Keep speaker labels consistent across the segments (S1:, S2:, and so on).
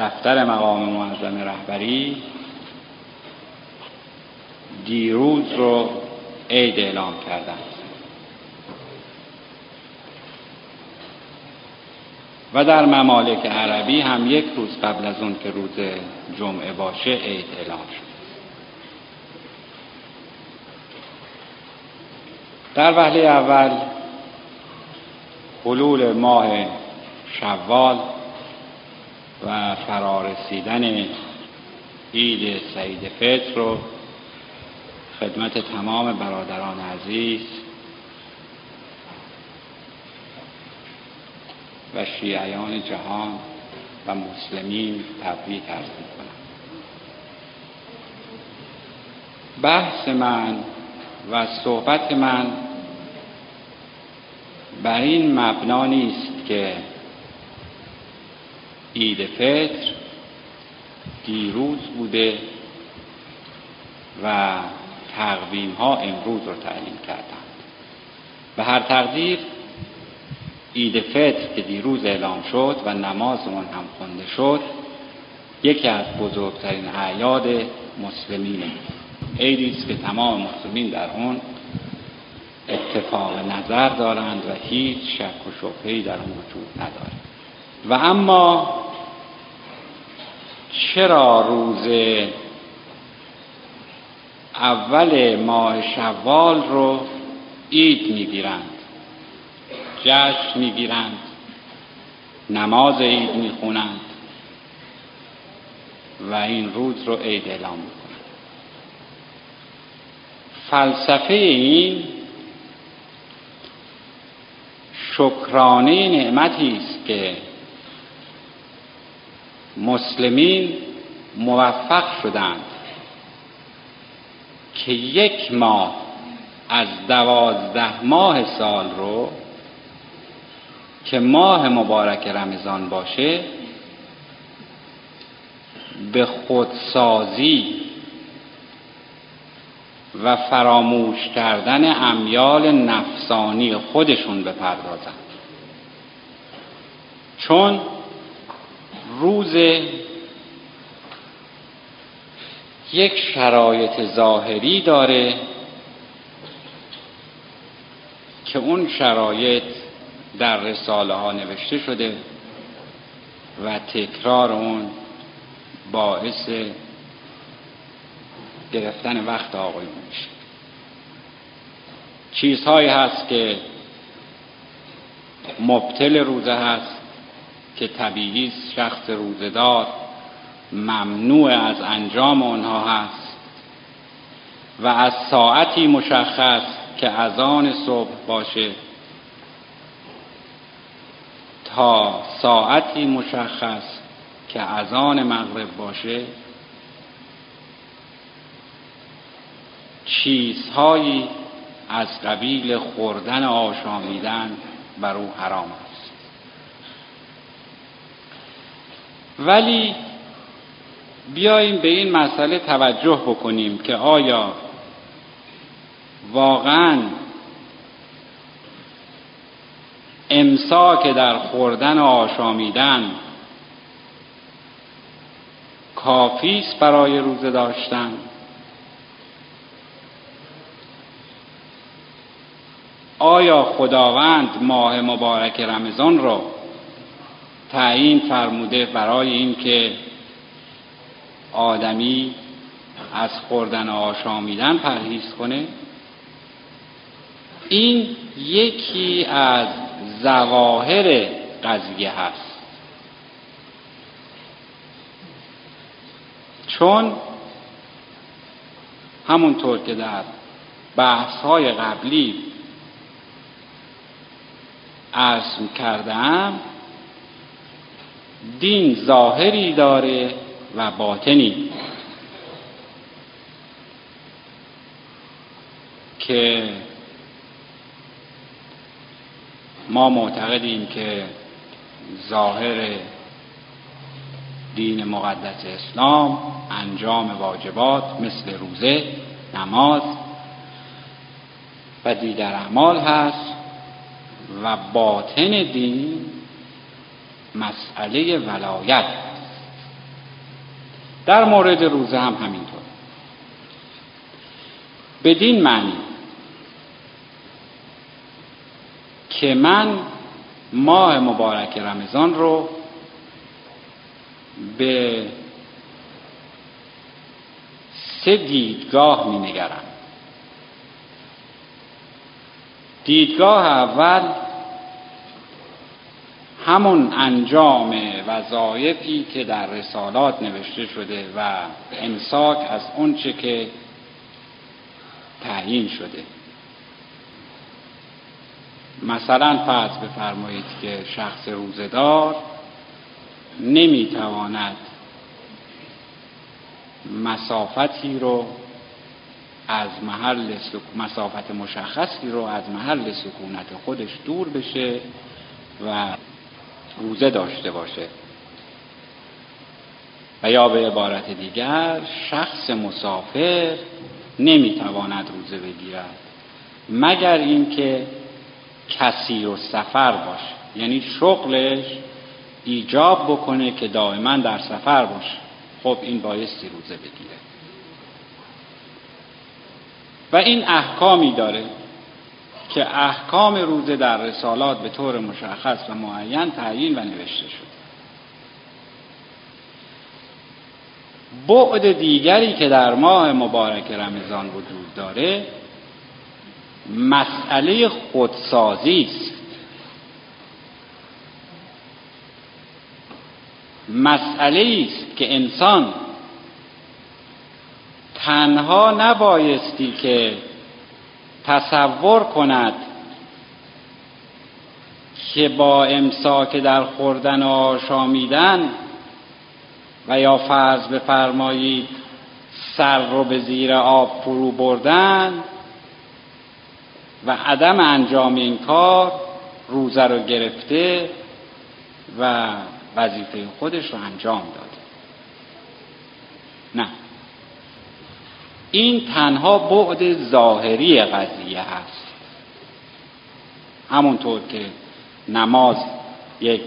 S1: دفتر مقام معظم رهبری دیروز رو عید اعلام کردند. و در ممالک عربی هم یک روز قبل از اون که روز جمعه باشه عید اعلام شد. در وهله اول حلول ماه شوال و فرارسیدن عید سعید فطر رو خدمت تمام برادران عزیز و شیعیان جهان و مسلمین تبریک ارز کنم بحث من و صحبت من بر این مبنا نیست که عید فطر دیروز بوده و تقویم ها امروز رو تعیین کردند. به هر تقدیر عید فطر که دیروز اعلام شد و نمازمون هم خونده شد یکی از بزرگترین اعیاد مسلمینه. عیدی است که تمام مسلمین در اون اتفاق نظر دارند و هیچ شک و شبهی در اون وجود ندارد. و اما چرا روز اول ماه شوال رو عید می‌گیرند؟ جشن می‌گیرند؟ نماز عید می‌خونند؟ و این روز رو عید اعلام می‌کنند. فلسفه این شکرانه نعمتی است که مسلمین موفق شدند که یک ماه از دوازده ماه سال رو که ماه مبارک رمضان باشه به خودسازی و فراموش کردن امیال نفسانی خودشون بپردازند. چون روز یک شرایط ظاهری داره که اون شرایط در رساله ها نوشته شده و تکرار اون باعث گرفتن وقت آقایون میشه چیزهایی هست که مبتل روزه هست. که طبیعی شخص روزدار ممنوع از انجام آنها هست و از ساعتی مشخص که از آن صبح باشه. تا ساعتی مشخص که از آن مغرب باشه چیزهایی از قبیل خوردن آشامیدن بر او حرام است. ولی بیاییم به این مسئله توجه بکنیم که آیا واقعا امساک در خوردن و آشامیدن کافی است برای روزه داشتن؟ آیا خداوند ماه مبارک رمضان را تعیین فرموده برای اینکه آدمی از خوردن آشامیدن پرهیز کنه. این یکی از ظواهر قضیه هست. چون همونطور که در بحث های قبلی عرض کردم دین ظاهری داره و باطنی. که ما معتقدیم که ظاهر دین مقدس اسلام انجام واجبات مثل روزه نماز و دیگر اعمال هست و باطن دین مسئله ولایت. در مورد روزه هم همینطور. بدین معنی که من ماه مبارک رمضان رو به سه دیدگاه می نگرم دیدگاه اول همون انجام وظایفی که در رسالات نوشته شده و امساک از اونچه که تعیین شده. مثلا فرض بفرمایید که شخص روزدار نمی‌تواند مسافتی رو از محل مسافت مشخصی رو از محل سکونت خودش دور بشه و روزه داشته باشه. و یا به عبارت دیگر شخص مسافر نمی‌تواند روزه بگیرد. مگر اینکه کسی و سفر باشه. یعنی شغلش ایجاب بکنه که دائما در سفر باشه. خب این بایستی روزه بگیره. و این احکامی داره. که احکام روزه در رسالات به طور مشخص و معین تعیین و نوشته شد. بعد دیگری که در ماه مبارک رمضان وجود داره مسئله خودسازی است. مسئله است که انسان تنها نبایستی که تصور کند که با امساک در خوردن و آشامیدن و یا فرض بفرمایید سر رو به زیر آب فرو بردن و عدم انجام این کار روزه رو گرفته و وظیفه خودش رو انجام داده. نه. این تنها بعد ظاهری قضیه هست. همونطور که نماز یک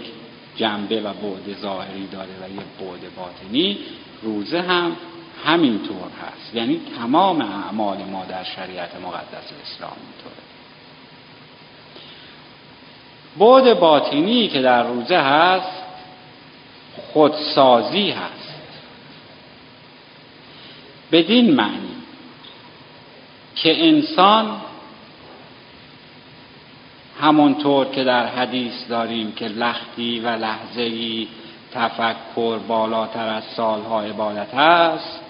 S1: جنبه و بعد ظاهری داره و یک بعد باطنی روزه هم همینطور هست. یعنی تمام اعمال ما در شریعت مقدس اسلام اینطوره. بعد باطنی که در روزه هست خودسازی هست. بدین معنی. که انسان همونطور که در حدیث داریم که لختی و لحظه‌ای تفکر بالاتر از سالها عبادت است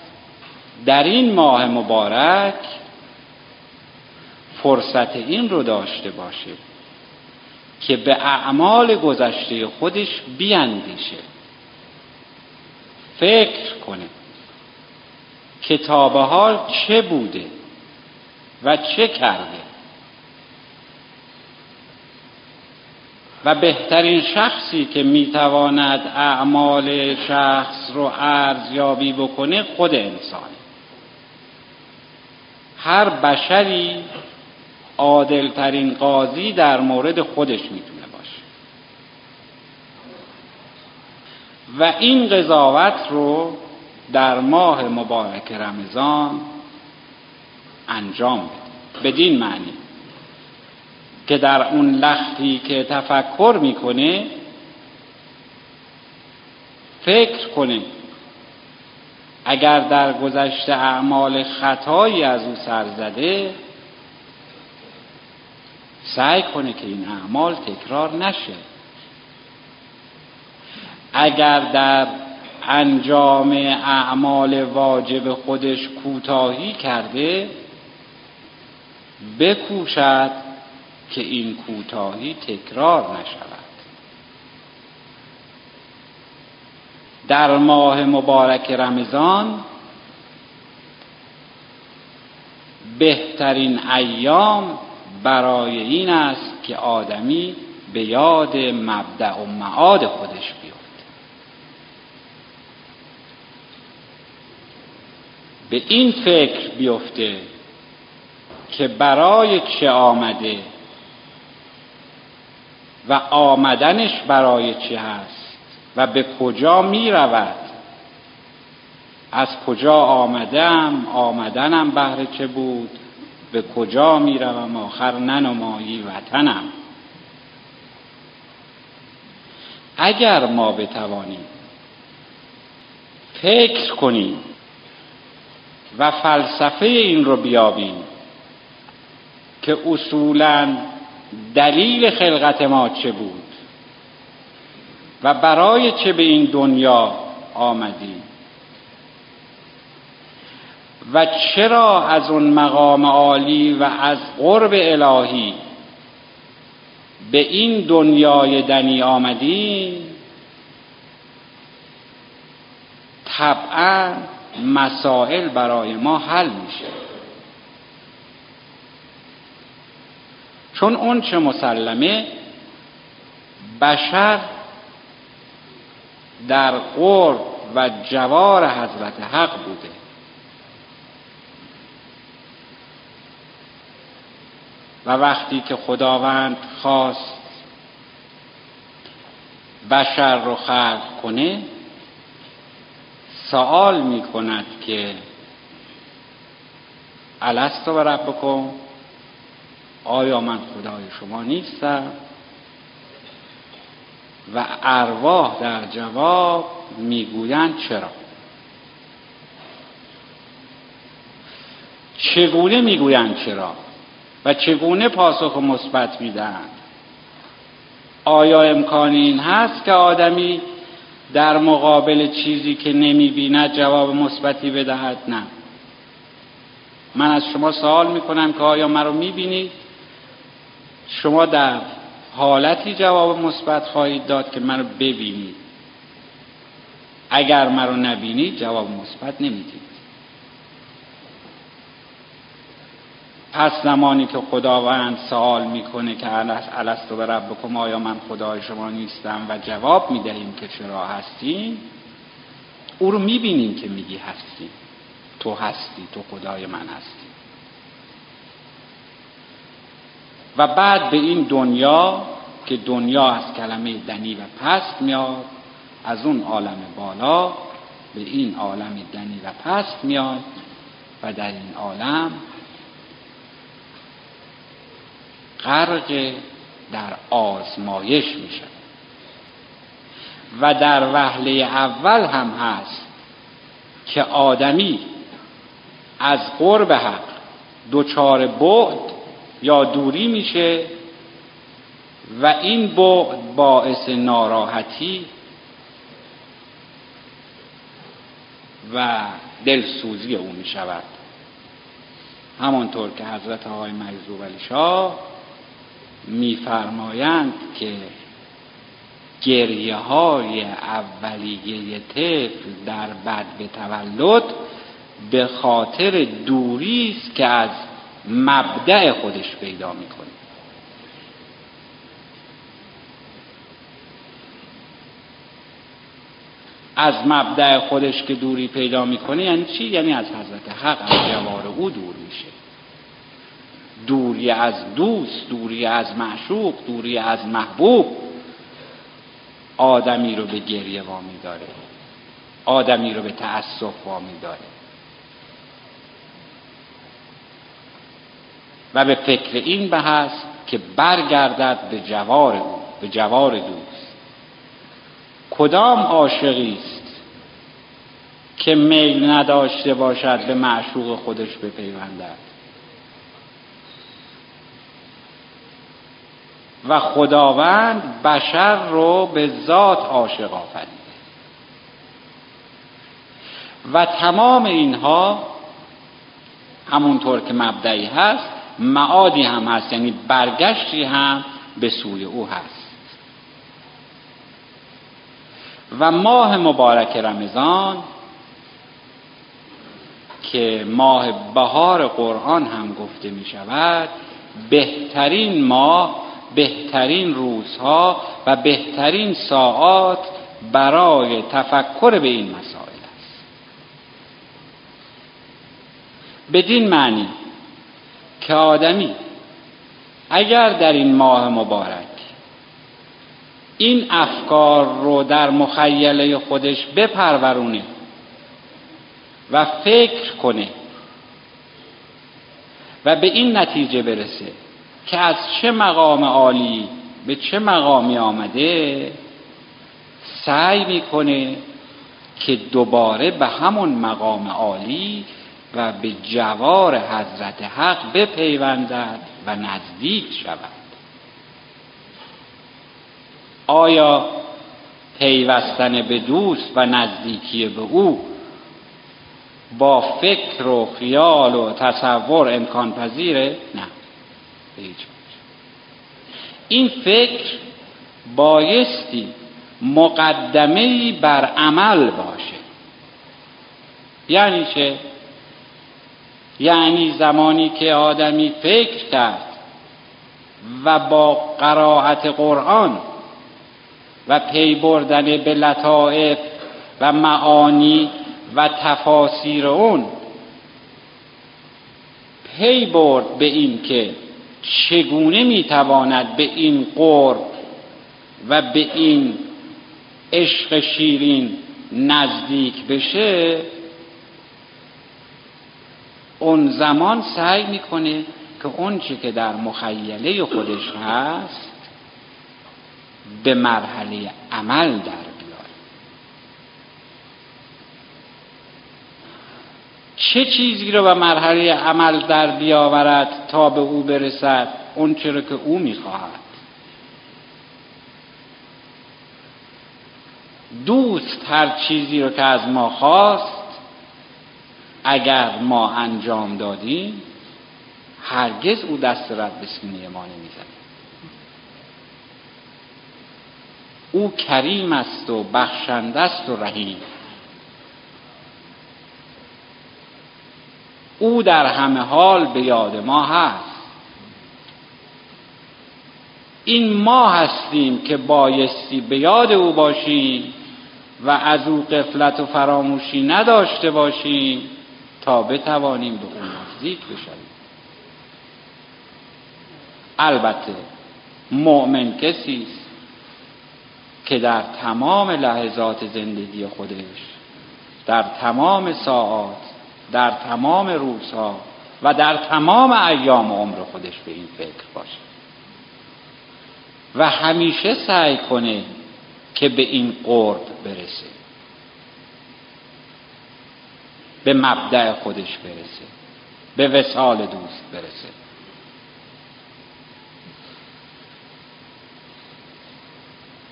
S1: در این ماه مبارک فرصت این رو داشته باشه که به اعمال گذشته خودش بیاندیشه فکر کنه که تا به حال چه بوده؟ و چه کرده؟ و بهترین شخصی که می‌تواند اعمال شخص رو ارزیابی بکنه خود انسان. هر بشری عادلترین قاضی در مورد خودش می‌تونه باشه. و این قضاوت رو در ماه مبارک رمضان انجام بده. بدین معنی. که در اون لختی که تفکر می‌کنه فکر کنه. اگر در گذشته اعمال خطایی از او سر زده سعی کنه که این اعمال تکرار نشه. اگر در انجام اعمال واجب خودش کوتاهی کرده بکوشد که این کوتاهی تکرار نشود. در ماه مبارک رمضان بهترین ایام برای این است که آدمی به یاد مبدع و معاد خودش بیفته. به این فکر بیفته که برای چه آمده و آمدنش برای چه هست و به کجا می رود؟ از کجا آمدم؟ آمدنم بهر چه بود؟ به کجا می‌روم آخر ننمایی وطنم. اگر ما بتوانیم فکر کنیم و فلسفه این رو بیابیم که اصولا دلیل خلقت ما چه بود و برای چه به این دنیا آمدیم و چرا از اون مقام عالی و از قرب الهی به این دنیای دنی آمدیم؟ طبعا مسائل برای ما حل میشه. چون اون چه مسلمه بشر در قرب و جوار حضرت حق بوده. و وقتی که خداوند خواست بشر رو خلق کنه سوال می کند که الستو و ربکم؟ آیا من خدای شما نیستم؟ و ارواح در جواب می‌گویند چرا؟ چگونه می‌گویند چرا؟ و چگونه پاسخ مثبت می‌دهند؟ آیا امکان این هست که آدمی در مقابل چیزی که نمی‌بیند جواب مثبتی بدهد؟ نه. من از شما سوال می‌کنم که آیا مرا می‌بینید؟ شما در حالتی جواب مثبت خواهید داد که منو ببینید اگر مرا نبینید جواب مثبت نمی‌دید. پس زمانی که خداوند سوال می‌کنه که الستو به ربکم آیا من خدای شما نیستم؟ و جواب می‌دهیم که چرا هستیم او رو می‌بینیم که میگی هستی. تو هستی تو خدای من هستی. و بعد به این دنیا که دنیا از کلمه دنی و پست میاد از اون عالم بالا به این عالم دنی و پست میاد و در این عالم غرق در آزمایش میشه. و در وهله اول هم هست که آدمی از قرب حق دچار بعد یا دوری میشه و این بعد باعث ناراحتی و دلسوزی او می شود همانطور که حضرت آقای مجذوب علی شاه میفرمایند که گریه های اولیه طفل در بد به تولد به خاطر دوری است که از مبدع خودش پیدا می‌کنه. از مبدع خودش که دوری پیدا می‌کنه یعنی چی؟ یعنی از حضرت حق از جوار او دور میشه. دوری از دوست دوری از معشوق دوری از محبوب آدمی رو به گریه وامی داره آدمی رو به تأسف وامی داره و به فکر این به هست که برگردد به جوار او به جوار دوست. کدام عاشقی است که میل نداشته باشد به معشوق خودش بپیوندد؟ و خداوند بشر رو به ذات عاشق آفریده. و تمام اینها همونطور که مبدعی هست معادی هم هست یعنی برگشتی هم به سوی او هست. و ماه مبارک رمضان که ماه بهار قرآن هم گفته می شود بهترین ماه بهترین روزها و بهترین ساعات برای تفکر به این مسائل است. بدین معنی که آدمی اگر در این ماه مبارک این افکار رو در مخیله خودش بپرورونه و فکر کنه و به این نتیجه برسه که از چه مقام عالی به چه مقامی آمده سعی می‌کنه که دوباره به همون مقام عالی و به جوار حضرت حق بپیوندد و نزدیک شود آیا پیوستن به دوست و نزدیکی به او با فکر و خیال و تصور امکان پذیره؟ نه این فکر بایستی مقدمه بر عمل باشه یعنی چه؟ یعنی زمانی که آدمی فکر کرد و با قرائت قرآن و پی بردن به لطائف و معانی و تفاسیر اون پی برد به این که چگونه می‌تواند به این قرب و به این عشق شیرین نزدیک بشه؟ اون زمان سعی می‌کنه که اون که در مخیله خودش هست به مرحله عمل در بیاره. چه چیزی رو به مرحله عمل در بیاورد تا به او برسد؟ اون چرا که او می‌خواهد. دوست هر چیزی رو که از ما خواست اگر ما انجام دادیم هرگز او دست رد به سینه ما نمی‌زد او کریم است و بخشنده است و رحیم. او در همه حال به یاد ما هست. این ما هستیم که بایستی به یاد او باشیم و از او قفلت و فراموشی نداشته باشیم. تا بتوانیم به او نزدیک بشویم. البته مؤمن کسی است که در تمام لحظات زندگی خودش در تمام ساعات در تمام روزها و در تمام ایام عمر خودش به این فکر باشه. و همیشه سعی کنه که به این قرب برسه. به مبدع خودش برسه. به وسال دوست برسه.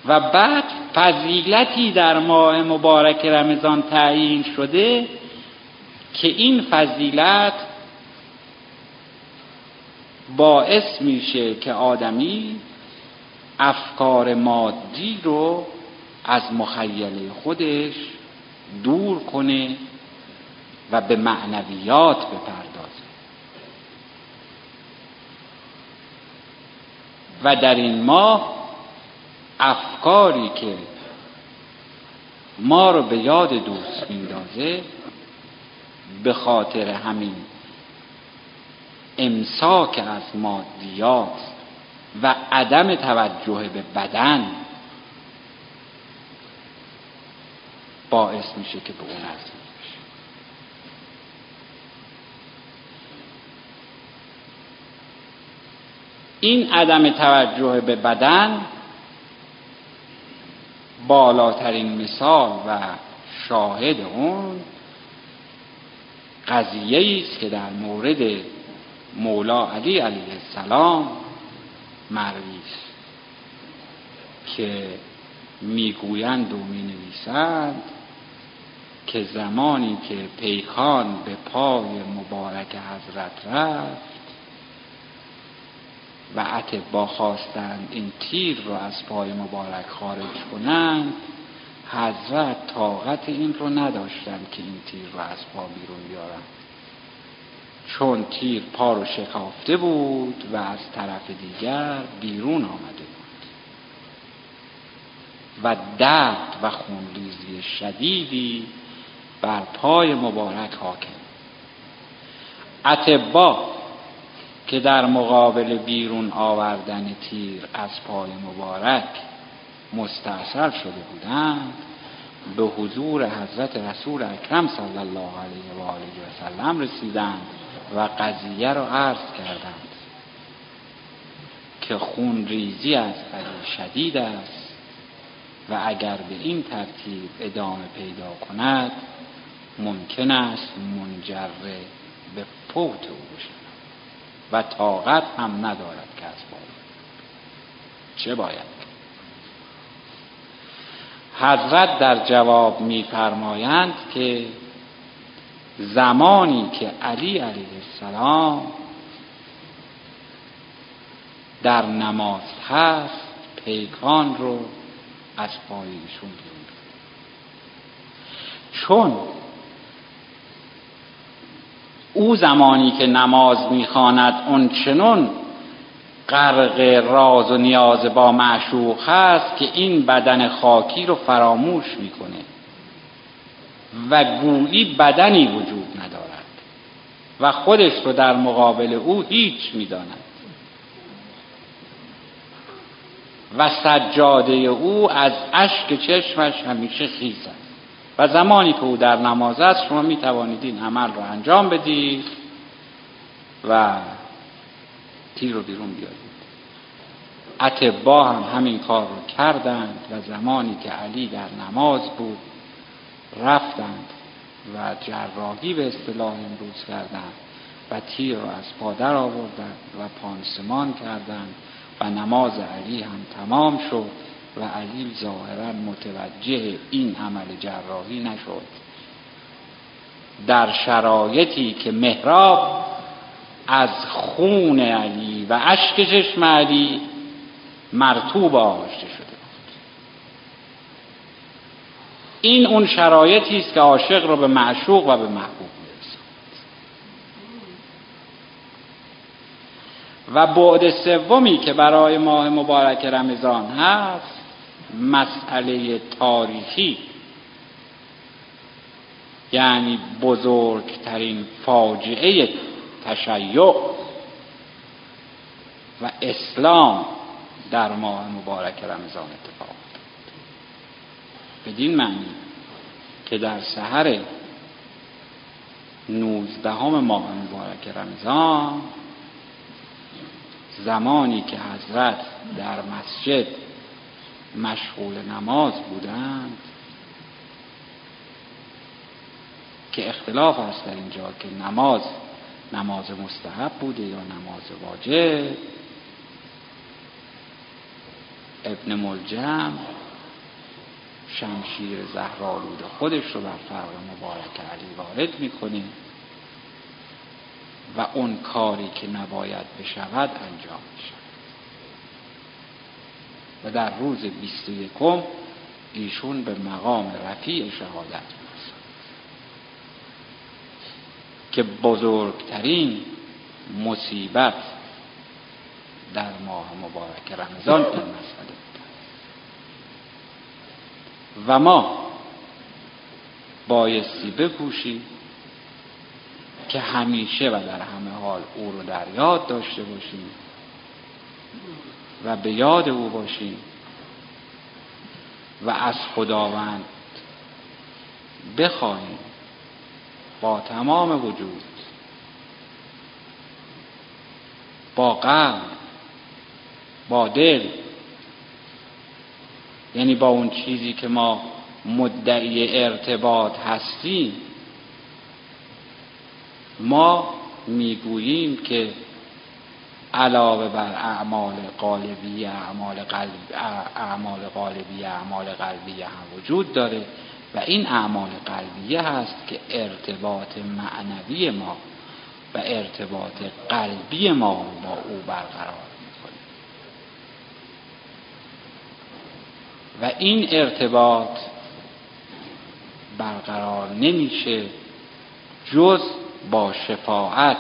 S1: و بعد فضیلتی در ماه مبارک رمضان تعیین شده که این فضیلت باعث میشه که آدمی افکار مادی رو از مخیله خودش دور کنه و به معنویات بپردازه و در این ماه افکاری که ما رو به یاد دوست میندازه به خاطر همین امساک از مادیات و عدم توجه به بدن باعث میشه که به اون نزدیک بشه این عدم توجه به بدن بالاترین مثال و شاهد اون قضیه است که در مورد مولا علی علیه السلام مروی که می‌گویند و می نویسند که زمانی که پیکان به پای مبارک حضرت رفت و اتبا خواستند این تیر رو از پای مبارک خارج کنند حضرت طاقت این رو نداشتند که این تیر رو از پا بیرون بیارند چون تیر پا رو شکافته بود و از طرف دیگر بیرون آمده بود. و درد و خونریزی شدیدی بر پای مبارک حاکم. اتبا که در مقابل بیرون آوردن تیر از پای مبارک مستاصل شده بودند به حضور حضرت رسول اکرم صلی الله علیه و آله و سلم رسیدند و قضیه را عرض کردند که خون ریزی از علی شدید است و اگر به این ترتیب ادامه پیدا کند ممکن است منجر به فوت او بشود. و طاقت هم ندارد که از چه باید حضرت در جواب میفرمایند که زمانی که علی علیه السلام در نماز هست پیکان رو از پای ایشون چون او زمانی که نماز می‌خواند اون چنون غرق راز و نیاز با معشوق هست که این بدن خاکی رو فراموش می‌کنه. و گویی بدنی وجود ندارد. و خودش رو در مقابل او هیچ می‌داند. و سجاده او از اشک چشمش همیشه خیز است و زمانی که او در نماز است شما می توانید این عمل رو انجام بدید و تیر رو بیرون بیارید. اتبا هم همین کار رو کردند و زمانی که علی در نماز بود رفتند و جراحی به اصطلاح امروز کردند و تیر رو از پادر آوردند و پانسمان کردند و نماز علی هم تمام شد. و علی ظاهرا متوجه این عمل جراحی نشد. در شرایطی که محراب از خون علی و اشک چشم علی مرتوب آغشته شده بود. این اون شرایطی است که عاشق رو به معشوق و به محبوب و بعد سومی که برای ماه مبارک رمضان هست مسئله تاریخی یعنی بزرگترین فاجعه تشیع و اسلام در ماه مبارک رمضان اتفاق بدین معنی که در سحر نوزدهم ماه مبارک رمضان زمانی که حضرت در مسجد مشغول نماز بودند. که اختلاف است در اینجا که نماز نماز مستحب بوده یا نماز واجب. ابن ملجم شمشیر زهرالود خودش رو بر فرق مبارک علی وارد می‌کنه و اون کاری که نباید بشود انجام میشه و در روز بیست و یکم ایشون به مقام رفیع شهادت می‌رسند که بزرگترین مصیبت در ماه مبارک رمضان این مسئله و ما بایستی بکوشیم که همیشه و در همه حال او رو در یاد داشته باشیم. و به یاد او باشیم و از خداوند بخواهیم با تمام وجود با قلب با دل یعنی با اون چیزی که ما مدعی ارتباط هستیم ما می‌گوییم که علاوه بر اعمال قالبی اعمال قلب اعمال قالبی اعمال قلبی هم وجود داره و این اعمال قلبیه هست که ارتباط معنوی ما و ارتباط قلبی ما با او برقرار می‌کنه. و این ارتباط برقرار نمیشه جز با شفاعت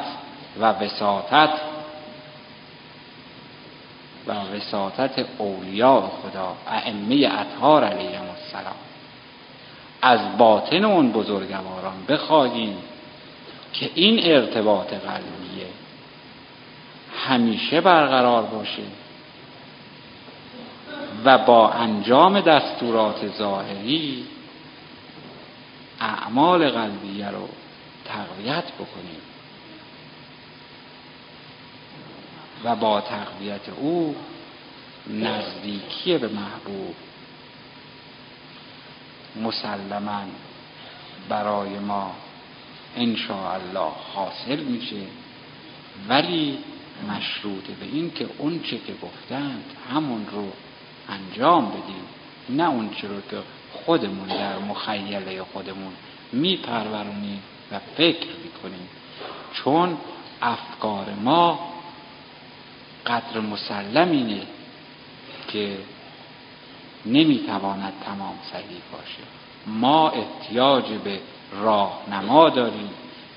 S1: و وساطت و وساطت اولیاء خدا ائمه اطهار علیهم السلام. از باطن اون بزرگواران بخواهیم که این ارتباط قلبیه همیشه برقرار باشه و با انجام دستورات ظاهری اعمال قلبیه رو تقویت بکنیم. و با تقویت او نزدیکی به محبوب مسلما برای ما ان الله حاصل میشه. ولی مشروطه به این که اون چه که گفتند همون رو انجام بدیم نه اون چه رو که خودمون در مخیله خودمون میپرورونیم و فکر می‌کنیم. چون افکار ما قدر مسلم اینه که نمی‌تواند تمام صحیح باشه. ما احتیاج به راهنما داریم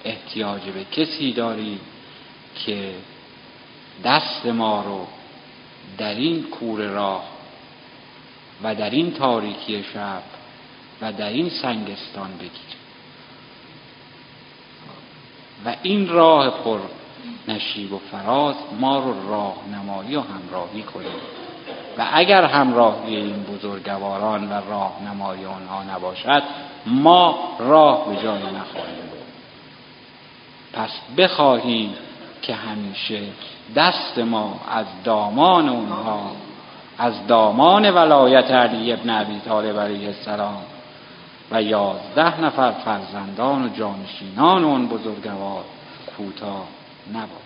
S1: احتیاج به کسی داریم که دست ما رو در این کور راه و در این تاریکی شب و در این سنگستان بگیره و این راه پر نشیب و فراز ما رو راهنمایی و همراهی کنیم. و اگر همراهی این بزرگواران و راهنمایی آنها نباشد ما راه به جای نخواهیم پس بخواهیم که همیشه دست ما از دامان اونها از دامان ولایت علی ابن ابی طالب علیه السلام و یازده نفر فرزندان و جانشینان اون بزرگوار کوتاه Nabot.